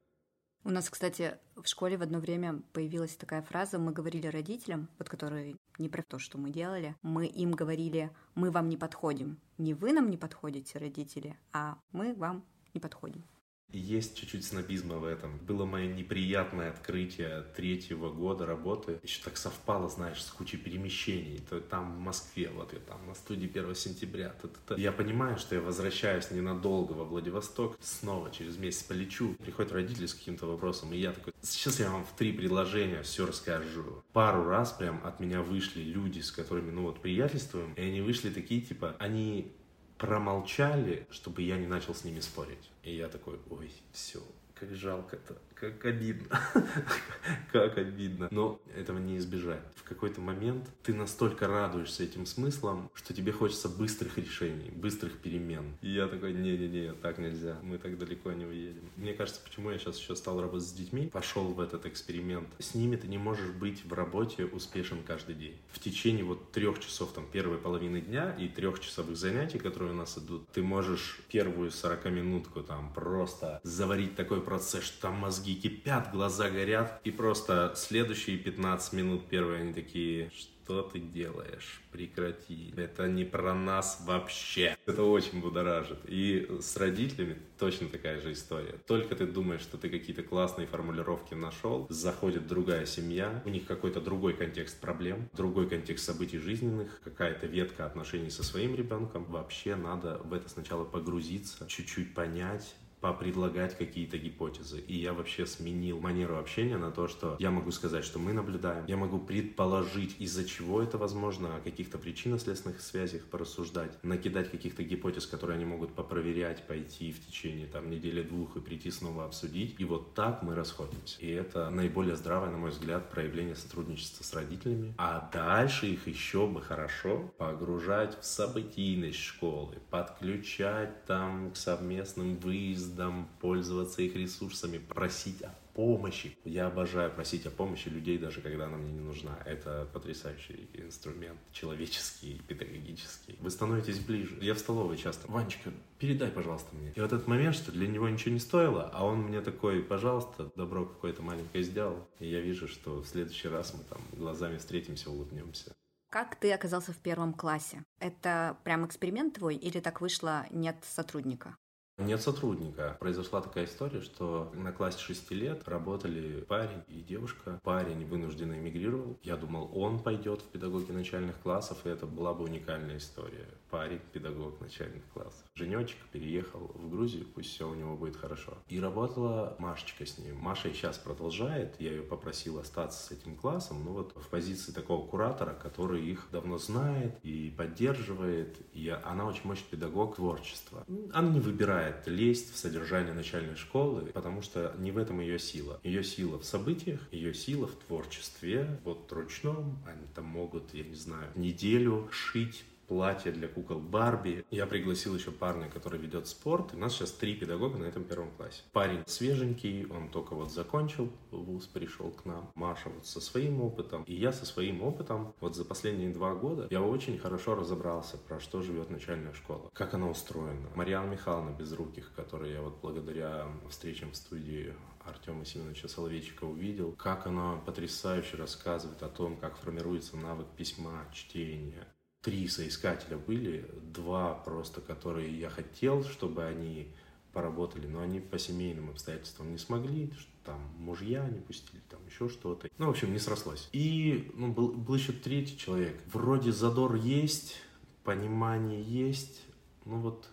У нас, кстати, в школе в одно время появилась такая фраза, мы говорили родителям, вот которые не про то, что мы делали, мы им говорили, мы вам не подходим. Не вы нам не подходите, родители, а мы вам не подходим. Есть чуть-чуть снобизма в этом. Было мое неприятное открытие третьего года работы. Еще так совпало, знаешь, с кучей перемещений. То там в Москве, вот я там на студии 1 сентября. Т -т -т. Я понимаю, что я возвращаюсь ненадолго во Владивосток. Снова через месяц полечу. Приходят родители с каким-то вопросом. И я такой, сейчас я вам в три предложения все расскажу. Пару раз прям от меня вышли люди, с которыми, ну вот, приятельствуем. И они вышли такие, типа, они промолчали, чтобы я не начал с ними спорить. И я такой, ой, все, как жалко-то, как обидно, как обидно. Но этого не избежать. В какой-то момент ты настолько радуешься этим смыслом, что тебе хочется быстрых решений, быстрых перемен. И я такой, не-не-не, так нельзя, мы так далеко не уедем. Мне кажется, почему я сейчас еще стал работать с детьми, пошел в этот эксперимент. С ними ты не можешь быть в работе успешен каждый день. В течение вот трех часов там первой половины дня и трех часовых занятий, которые у нас идут, ты можешь первую 40 минутку там просто заварить такой процесс, что там мозги кипят, глаза горят, и просто следующие 15 минут первые они такие, что ты делаешь? Прекрати. Это не про нас вообще. Это очень будоражит. И с родителями точно такая же история. Только ты думаешь, что ты какие-то классные формулировки нашел, заходит другая семья, у них какой-то другой контекст проблем, другой контекст событий жизненных, какая-то ветка отношений со своим ребенком. Вообще надо в это сначала погрузиться, чуть-чуть понять, попредлагать какие-то гипотезы. И я вообще сменил манеру общения на то, что я могу сказать, что мы наблюдаем, я могу предположить, из-за чего это возможно, о каких-то причинно-следственных связях порассуждать, накидать каких-то гипотез, которые они могут попроверять, пойти в течение там недели-двух и прийти снова обсудить. И вот так мы расходимся. И это наиболее здравое, на мой взгляд, проявление сотрудничества с родителями. А дальше их еще бы хорошо погружать в событийность школы, подключать там к совместным выездам, выездам, пользоваться их ресурсами, просить о помощи. Я обожаю просить о помощи людей, даже когда она мне не нужна. Это потрясающий инструмент, человеческий, педагогический. Вы становитесь ближе. Я в столовой часто. Ванечка, передай, пожалуйста, мне. И вот этот момент, что для него ничего не стоило, а он мне такой, пожалуйста, добро какое-то маленькое сделал. И я вижу, что в следующий раз мы там глазами встретимся, улыбнемся. Как ты оказался в первом классе? Это прям эксперимент твой или так вышло нет сотрудника? Нет сотрудника. Произошла такая история, что на классе 6 лет работали парень и девушка. Парень вынужденно эмигрировал. Я думал, он пойдет в педагоги начальных классов, и это была бы уникальная история. Парень, педагог начальных классов. Женечек переехал в Грузию, пусть все у него будет хорошо. И работала Машечка с ним. Маша и сейчас продолжает. Я ее попросил остаться с этим классом, ну вот в позиции такого куратора, который их давно знает и поддерживает. И она очень мощный педагог творчества. Она не выбирает начинает лезть в содержание начальной школы, потому что не в этом ее сила. Ее сила в событиях, ее сила в творчестве, вот ручном. Они там могут, я не знаю, неделю шить платье для кукол Барби. Я пригласил еще парня, который ведет спорт. И у нас сейчас три педагога на этом первом классе. Парень свеженький, он только вот закончил вуз, пришел к нам. Маша вот со своим опытом. И я со своим опытом. Вот за последние два года я очень хорошо разобрался, про что живет начальная школа. Как она устроена. Марьяна Михайловна Безруких, которую я вот благодаря встречам в студии Артема Семеновича Соловейчика увидел, как она потрясающе рассказывает о том, как формируется навык письма, чтения, три соискателя были, два просто, которые я хотел, чтобы они поработали, но они по семейным обстоятельствам не смогли, там мужья не пустили, там еще что-то. Ну, в общем, не срослось. И ну, был, был еще третий человек. Вроде задор есть, понимание есть, ну вот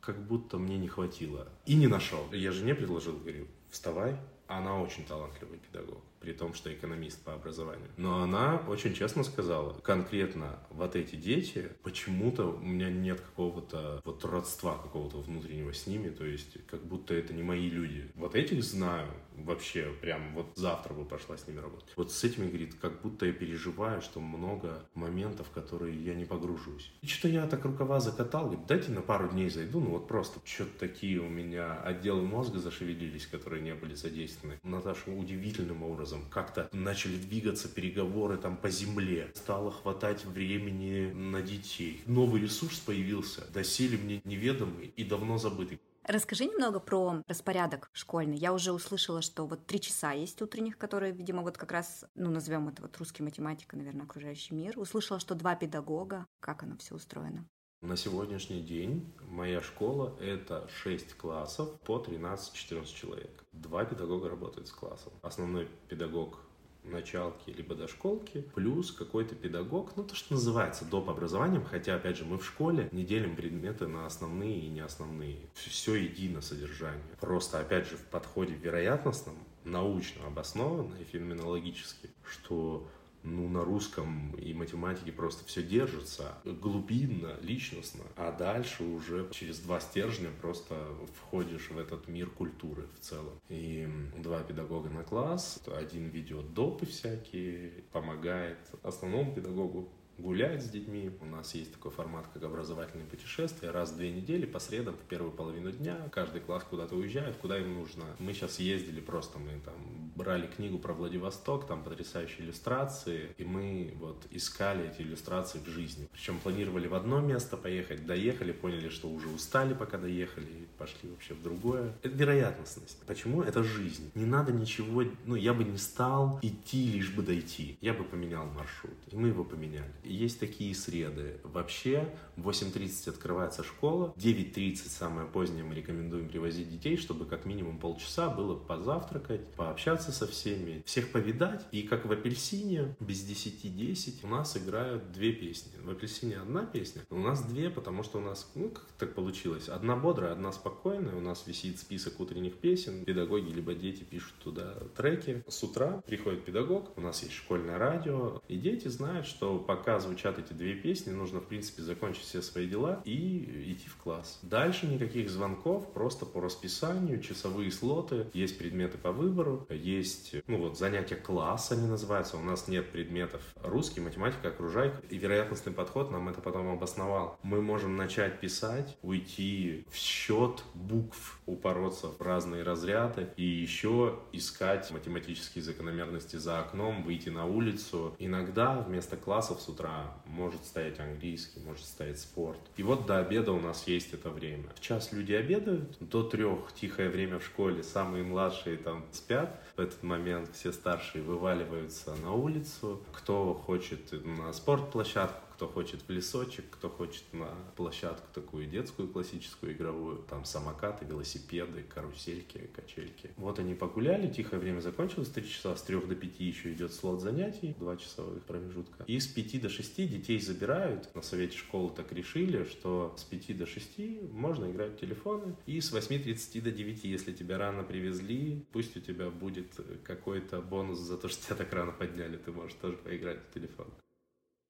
как будто мне не хватило. И не нашел. Я жене предложил, говорю, вставай, Она очень талантливый педагог при том, что экономист по образованию. Но она очень честно сказала, конкретно вот эти дети, почему-то у меня нет какого-то вот родства какого-то внутреннего с ними, то есть как будто это не мои люди. Вот этих знаю вообще, прям вот завтра бы пошла с ними работать. Вот с этими, говорит, как будто я переживаю, что много моментов, в которые я не погружусь. И что я так рукава закатал, говорит, дайте на пару дней зайду, ну вот просто что-то такие у меня отделы мозга зашевелились, которые не были задействованы. Наташа удивительным образом образом как-то начали двигаться переговоры там по земле. Стало хватать времени на детей. Новый ресурс появился, доселе мне неведомый и давно забытый. Расскажи немного про распорядок школьный. Я уже услышала, что вот три часа есть утренних, которые, видимо, вот как раз, ну, назовем это вот русский математика, наверное, окружающий мир. Услышала, что два педагога. Как оно все устроено? На сегодняшний день моя школа – это 6 классов по 13-14 человек. Два педагога работают с классом. Основной педагог началки либо дошколки, плюс какой-то педагог, ну то, что называется доп. образованием, хотя, опять же, мы в школе не делим предметы на основные и неосновные. Все едино содержание. Просто, опять же, в подходе вероятностном, научно обоснованно и феноменологически, что ну, на русском и математике просто все держится глубинно, личностно, а дальше уже через два стержня просто входишь в этот мир культуры в целом. И два педагога на класс, один ведет допы всякие, помогает основному педагогу гулять с детьми. У нас есть такой формат, как образовательные путешествия. Раз в две недели, по средам, в первую половину дня, каждый класс куда-то уезжает, куда им нужно. Мы сейчас ездили просто, мы там брали книгу про Владивосток, там потрясающие иллюстрации, и мы вот искали эти иллюстрации в жизни. Причем планировали в одно место поехать, доехали, поняли, что уже устали, пока доехали, и пошли вообще в другое. Это вероятностность. Почему? Это жизнь. Не надо ничего, ну, я бы не стал идти, лишь бы дойти. Я бы поменял маршрут. И мы его поменяли есть такие среды. Вообще в 8.30 открывается школа, 9.30 самое позднее мы рекомендуем привозить детей, чтобы как минимум полчаса было позавтракать, пообщаться со всеми, всех повидать. И как в «Апельсине» без 10-10 у нас играют две песни. В «Апельсине» одна песня, у нас две, потому что у нас, ну как так получилось, одна бодрая, одна спокойная, у нас висит список утренних песен, педагоги либо дети пишут туда треки. С утра приходит педагог, у нас есть школьное радио, и дети знают, что пока звучат эти две песни, нужно, в принципе, закончить все свои дела и идти в класс. Дальше никаких звонков, просто по расписанию, часовые слоты, есть предметы по выбору, есть, ну вот, занятия класса они называются, у нас нет предметов русский, математика, окружайка, и вероятностный подход нам это потом обосновал. Мы можем начать писать, уйти в счет букв, упороться в разные разряды и еще искать математические закономерности за окном, выйти на улицу. Иногда вместо классов с утра утра, может стоять английский, может стоять спорт. И вот до обеда у нас есть это время. В час люди обедают, до трех тихое время в школе, самые младшие там спят. В этот момент все старшие вываливаются на улицу. Кто хочет на спортплощадку, кто хочет в лесочек, кто хочет на площадку такую детскую классическую игровую, там самокаты, велосипеды, карусельки, качельки. Вот они погуляли, тихое время закончилось, 3 часа, с 3 до 5 еще идет слот занятий, 2 часовых промежутка. И с 5 до 6 детей забирают. На совете школы так решили, что с 5 до 6 можно играть в телефоны, и с 8.30 до 9, если тебя рано привезли, пусть у тебя будет какой-то бонус за то, что тебя так рано подняли, ты можешь тоже поиграть в телефон.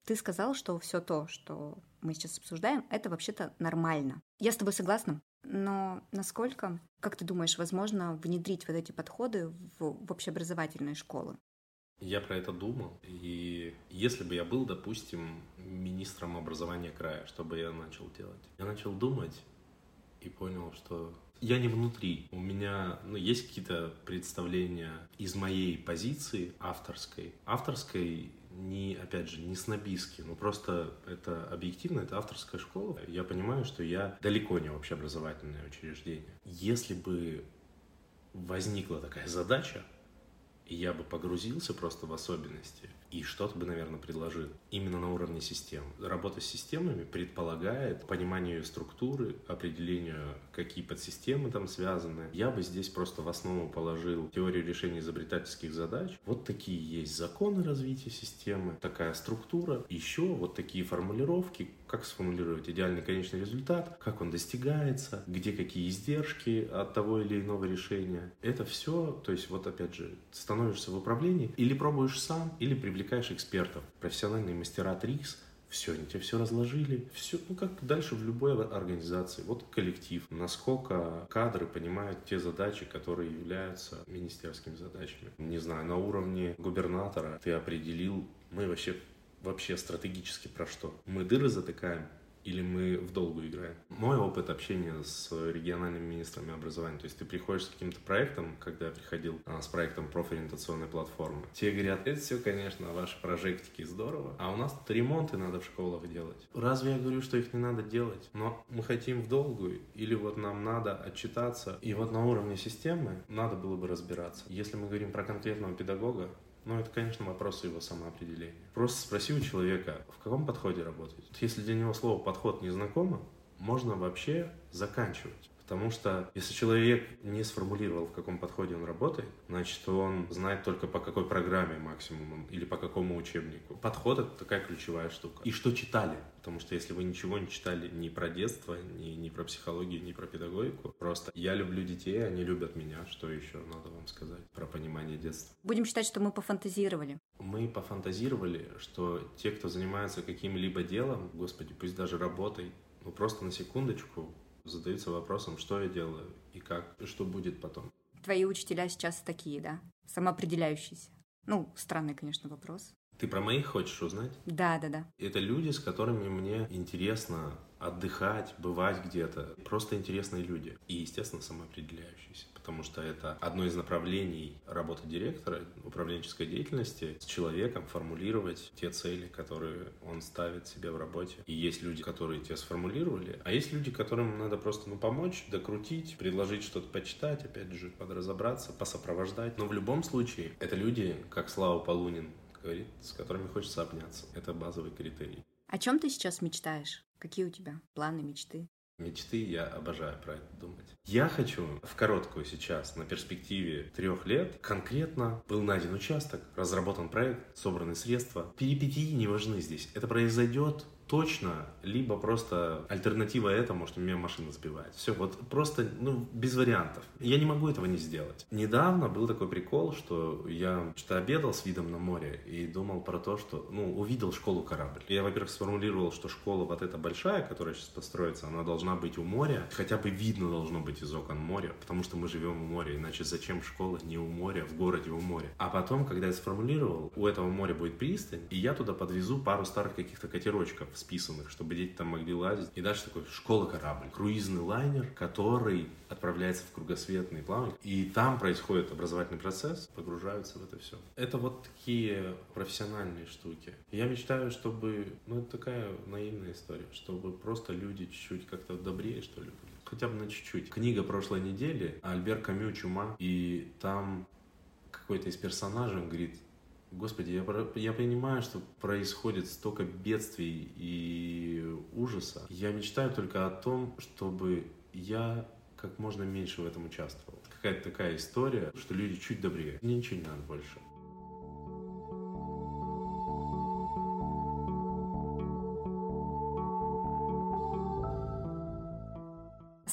Ты сказал, что все то, что мы сейчас обсуждаем, это вообще-то нормально. Я с тобой согласна. Но насколько, как ты думаешь, возможно внедрить вот эти подходы в, в общеобразовательные школы? Я про это думал, и если бы я был, допустим, министром образования края, что бы я начал делать? Я начал думать и понял, что я не внутри. У меня ну, есть какие-то представления из моей позиции авторской. Авторской не, опять же, не снобистски, но просто это объективно, это авторская школа. Я понимаю, что я далеко не общеобразовательное учреждение. Если бы возникла такая задача, и я бы погрузился просто в особенности, и что-то бы, наверное, предложил. Именно на уровне систем. Работа с системами предполагает понимание структуры, определение, какие подсистемы там связаны. Я бы здесь просто в основу положил теорию решения изобретательских задач. Вот такие есть законы развития системы, такая структура, еще вот такие формулировки, как сформулировать идеальный конечный результат, как он достигается, где какие издержки от того или иного решения. Это все, то есть вот опять же, становишься в управлении или пробуешь сам, или привлекаешь экспертов. Профессиональные мастера ТРИКС все, они тебе все разложили. Все, ну как дальше в любой организации. Вот коллектив. Насколько кадры понимают те задачи, которые являются министерскими задачами. Не знаю, на уровне губернатора ты определил, мы вообще вообще стратегически про что? Мы дыры затыкаем или мы в долгу играем. Мой опыт общения с региональными министрами образования, то есть ты приходишь с каким-то проектом, когда я приходил а, с проектом профориентационной платформы, тебе говорят, это все, конечно, ваши прожектики здорово, а у нас тут ремонты надо в школах делать. Разве я говорю, что их не надо делать? Но мы хотим в долгу, или вот нам надо отчитаться, и вот на уровне системы надо было бы разбираться. Если мы говорим про конкретного педагога, ну, это, конечно, вопрос его самоопределения. Просто спроси у человека, в каком подходе работать. Если для него слово «подход» не знакомо, можно вообще заканчивать. Потому что если человек не сформулировал, в каком подходе он работает, значит, он знает только по какой программе максимум или по какому учебнику. Подход — это такая ключевая штука. И что читали? Потому что если вы ничего не читали ни про детство, ни, ни про психологию, ни про педагогику, просто я люблю детей, они любят меня. Что еще надо вам сказать про понимание детства? Будем считать, что мы пофантазировали. Мы пофантазировали, что те, кто занимается каким-либо делом, господи, пусть даже работой, ну просто на секундочку задаются вопросом, что я делаю и как, и что будет потом. Твои учителя сейчас такие, да? Самоопределяющиеся. Ну, странный, конечно, вопрос. Ты про моих хочешь узнать? Да, да, да. Это люди, с которыми мне интересно отдыхать, бывать где-то. Просто интересные люди. И, естественно, самоопределяющиеся потому что это одно из направлений работы директора управленческой деятельности с человеком формулировать те цели, которые он ставит себе в работе. И есть люди, которые те сформулировали, а есть люди, которым надо просто ну, помочь, докрутить, предложить что-то почитать, опять же, подразобраться, посопровождать. Но в любом случае, это люди, как Слава Полунин говорит, с которыми хочется обняться. Это базовый критерий. О чем ты сейчас мечтаешь? Какие у тебя планы, мечты? Мечты я обожаю про это думать. Я хочу в короткую сейчас, на перспективе трех лет, конкретно был найден участок, разработан проект, собраны средства. Перипетии не важны здесь. Это произойдет точно, либо просто альтернатива этому, что меня машина сбивает. Все, вот просто, ну, без вариантов. Я не могу этого не сделать. Недавно был такой прикол, что я что-то обедал с видом на море и думал про то, что, ну, увидел школу-корабль. Я, во-первых, сформулировал, что школа вот эта большая, которая сейчас построится, она должна быть у моря, хотя бы видно должно быть из окон моря, потому что мы живем у моря, иначе зачем школа не у моря, в городе у моря. А потом, когда я сформулировал, у этого моря будет пристань, и я туда подвезу пару старых каких-то катерочков, списанных, чтобы дети там могли лазить. И дальше такой школа-корабль, круизный лайнер, который отправляется в кругосветный плавание. И там происходит образовательный процесс, погружаются в это все. Это вот такие профессиональные штуки. Я мечтаю, чтобы, ну, это такая наивная история, чтобы просто люди чуть-чуть как-то добрее, что ли, были. Хотя бы на чуть-чуть. Книга прошлой недели, Альбер Камю «Чума», и там какой-то из персонажей говорит, Господи, я, я понимаю, что происходит столько бедствий и ужаса. Я мечтаю только о том, чтобы я как можно меньше в этом участвовал. Какая-то такая история, что люди чуть добрее. Мне ничего не надо больше.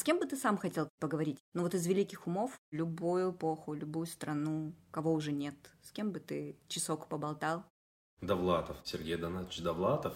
кем бы ты сам хотел поговорить? Ну вот из великих умов, любую эпоху, любую страну, кого уже нет. Кем бы ты часок поболтал? Довлатов, Сергей Донатович Довлатов.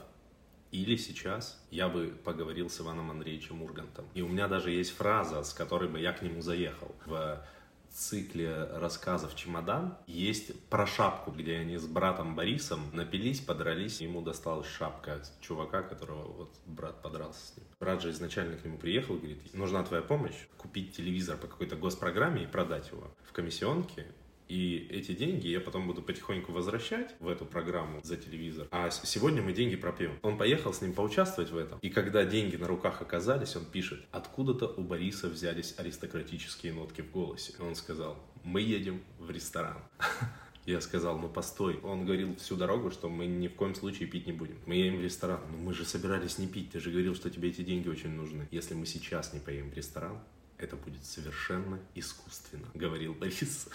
Или сейчас я бы поговорил с Иваном Андреевичем Ургантом. И у меня даже есть фраза, с которой бы я к нему заехал. В цикле рассказов «Чемодан» есть про шапку, где они с братом Борисом напились, подрались, ему досталась шапка чувака, которого вот брат подрался с ним. Брат же изначально к нему приехал и говорит, нужна твоя помощь, купить телевизор по какой-то госпрограмме и продать его в комиссионке, и эти деньги я потом буду потихоньку возвращать в эту программу за телевизор. А сегодня мы деньги пропьем. Он поехал с ним поучаствовать в этом. И когда деньги на руках оказались, он пишет, откуда-то у Бориса взялись аристократические нотки в голосе. Он сказал, мы едем в ресторан. Я сказал, ну постой. Он говорил всю дорогу, что мы ни в коем случае пить не будем. Мы едем в ресторан. Ну мы же собирались не пить. Ты же говорил, что тебе эти деньги очень нужны. Если мы сейчас не поедем в ресторан, это будет совершенно искусственно, говорил Борис.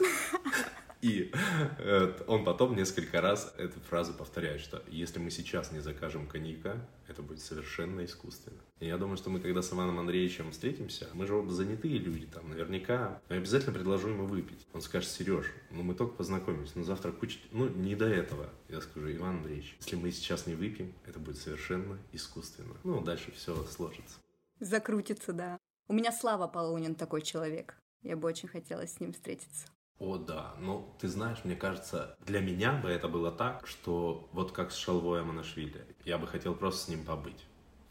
И э, он потом несколько раз эту фразу повторяет, что если мы сейчас не закажем коньяка, это будет совершенно искусственно. И я думаю, что мы когда с Иваном Андреевичем встретимся, мы же оба занятые люди, там, наверняка, я обязательно предложу ему выпить. Он скажет, Сереж, ну мы только познакомились, но завтра куча... Ну, не до этого. Я скажу, Иван Андреевич, если мы сейчас не выпьем, это будет совершенно искусственно. Ну, дальше все сложится. Закрутится, да. У меня Слава Полунин такой человек. Я бы очень хотела с ним встретиться. О, да. Ну, ты знаешь, мне кажется, для меня бы это было так, что вот как с Шалвой Аманашвили, я бы хотел просто с ним побыть.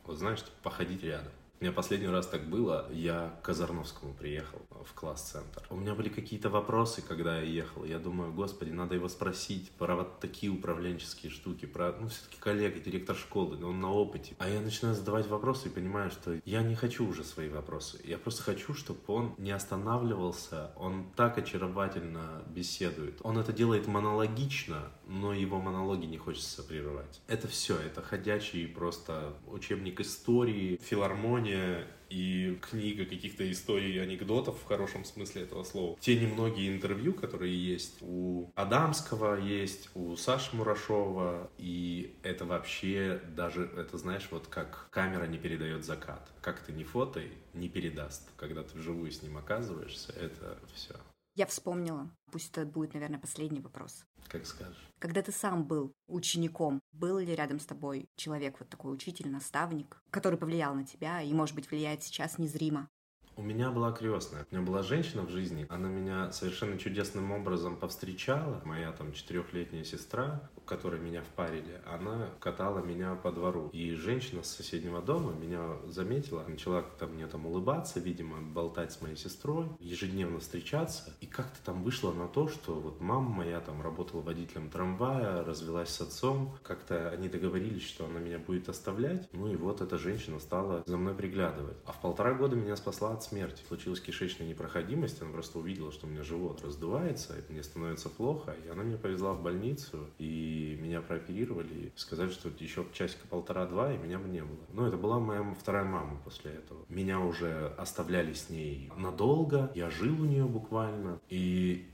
Вот знаешь, походить рядом. У меня последний раз так было, я к Казарновскому приехал в класс-центр. У меня были какие-то вопросы, когда я ехал. Я думаю, господи, надо его спросить про вот такие управленческие штуки, про, ну, все-таки коллега, директор школы, он на опыте. А я начинаю задавать вопросы и понимаю, что я не хочу уже свои вопросы. Я просто хочу, чтобы он не останавливался, он так очаровательно беседует. Он это делает монологично, но его монологи не хочется прерывать. Это все, это ходячий просто учебник истории, филармония, и книга каких-то историй, анекдотов в хорошем смысле этого слова. Те немногие интервью, которые есть у Адамского, есть у Саши Мурашова, и это вообще даже, это знаешь, вот как камера не передает закат. Как ты не фотой, не передаст. Когда ты вживую с ним оказываешься, это все. Я вспомнила. Пусть это будет, наверное, последний вопрос. Как скажешь. Когда ты сам был учеником, был ли рядом с тобой человек, вот такой учитель, наставник, который повлиял на тебя и, может быть, влияет сейчас незримо? У меня была крестная. У меня была женщина в жизни. Она меня совершенно чудесным образом повстречала. Моя там четырехлетняя сестра которой меня впарили, она катала меня по двору. И женщина с соседнего дома меня заметила, начала там мне там улыбаться, видимо, болтать с моей сестрой, ежедневно встречаться. И как-то там вышло на то, что вот мама моя там работала водителем трамвая, развелась с отцом. Как-то они договорились, что она меня будет оставлять. Ну и вот эта женщина стала за мной приглядывать. А в полтора года меня спасла смерти. Случилась кишечная непроходимость, она просто увидела, что у меня живот раздувается, и мне становится плохо, и она меня повезла в больницу. И меня прооперировали, и сказали, что еще часика полтора-два, и меня бы не было. Но это была моя вторая мама после этого. Меня уже оставляли с ней надолго, я жил у нее буквально, и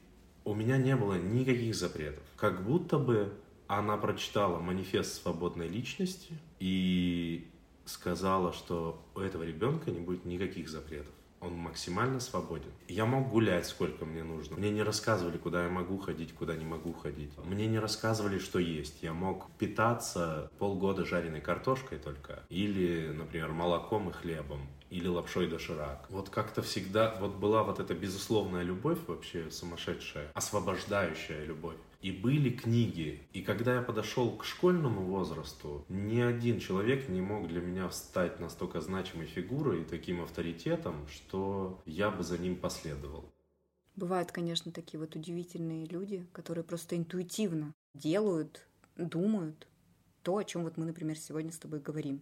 у меня не было никаких запретов. Как будто бы она прочитала манифест свободной личности и сказала, что у этого ребенка не будет никаких запретов он максимально свободен. Я мог гулять сколько мне нужно. Мне не рассказывали, куда я могу ходить, куда не могу ходить. Мне не рассказывали, что есть. Я мог питаться полгода жареной картошкой только. Или, например, молоком и хлебом или лапшой доширак. Вот как-то всегда вот была вот эта безусловная любовь вообще сумасшедшая, освобождающая любовь. И были книги. И когда я подошел к школьному возрасту, ни один человек не мог для меня встать настолько значимой фигурой и таким авторитетом, что я бы за ним последовал. Бывают, конечно, такие вот удивительные люди, которые просто интуитивно делают, думают то, о чем вот мы, например, сегодня с тобой говорим.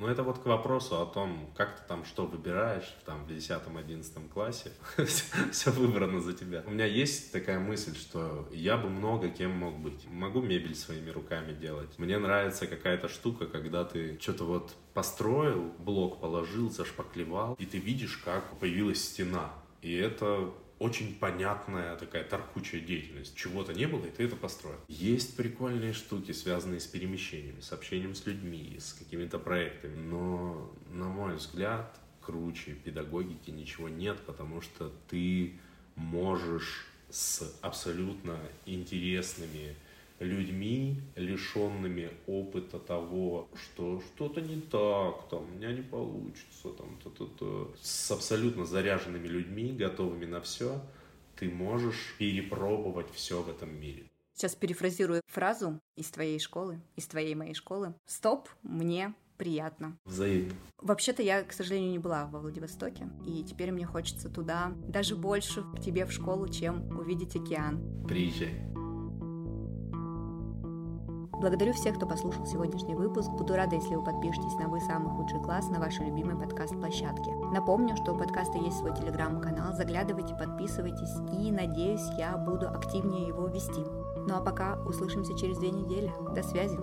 Ну, это вот к вопросу о том, как ты там что выбираешь, там, в 10-11 классе. Все выбрано за тебя. У меня есть такая мысль, что я бы много кем мог быть. Могу мебель своими руками делать. Мне нравится какая-то штука, когда ты что-то вот построил, блок положил, зашпаклевал, и ты видишь, как появилась стена. И это очень понятная такая торкучая деятельность. Чего-то не было, и ты это построил. Есть прикольные штуки, связанные с перемещениями, с общением с людьми, с какими-то проектами. Но, на мой взгляд, круче педагогики ничего нет, потому что ты можешь с абсолютно интересными людьми, лишенными опыта того, что что-то не так, там, у меня не получится, там, то-то-то. С абсолютно заряженными людьми, готовыми на все, ты можешь перепробовать все в этом мире. Сейчас перефразирую фразу из твоей школы, из твоей моей школы. Стоп, мне приятно. Взаимно. Вообще-то я, к сожалению, не была во Владивостоке, и теперь мне хочется туда, даже больше к тебе в школу, чем увидеть океан. Приезжай. Благодарю всех, кто послушал сегодняшний выпуск. Буду рада, если вы подпишетесь на «Вы самый худший класс» на вашей любимой подкаст-площадке. Напомню, что у подкаста есть свой телеграм-канал. Заглядывайте, подписывайтесь и, надеюсь, я буду активнее его вести. Ну а пока услышимся через две недели. До связи.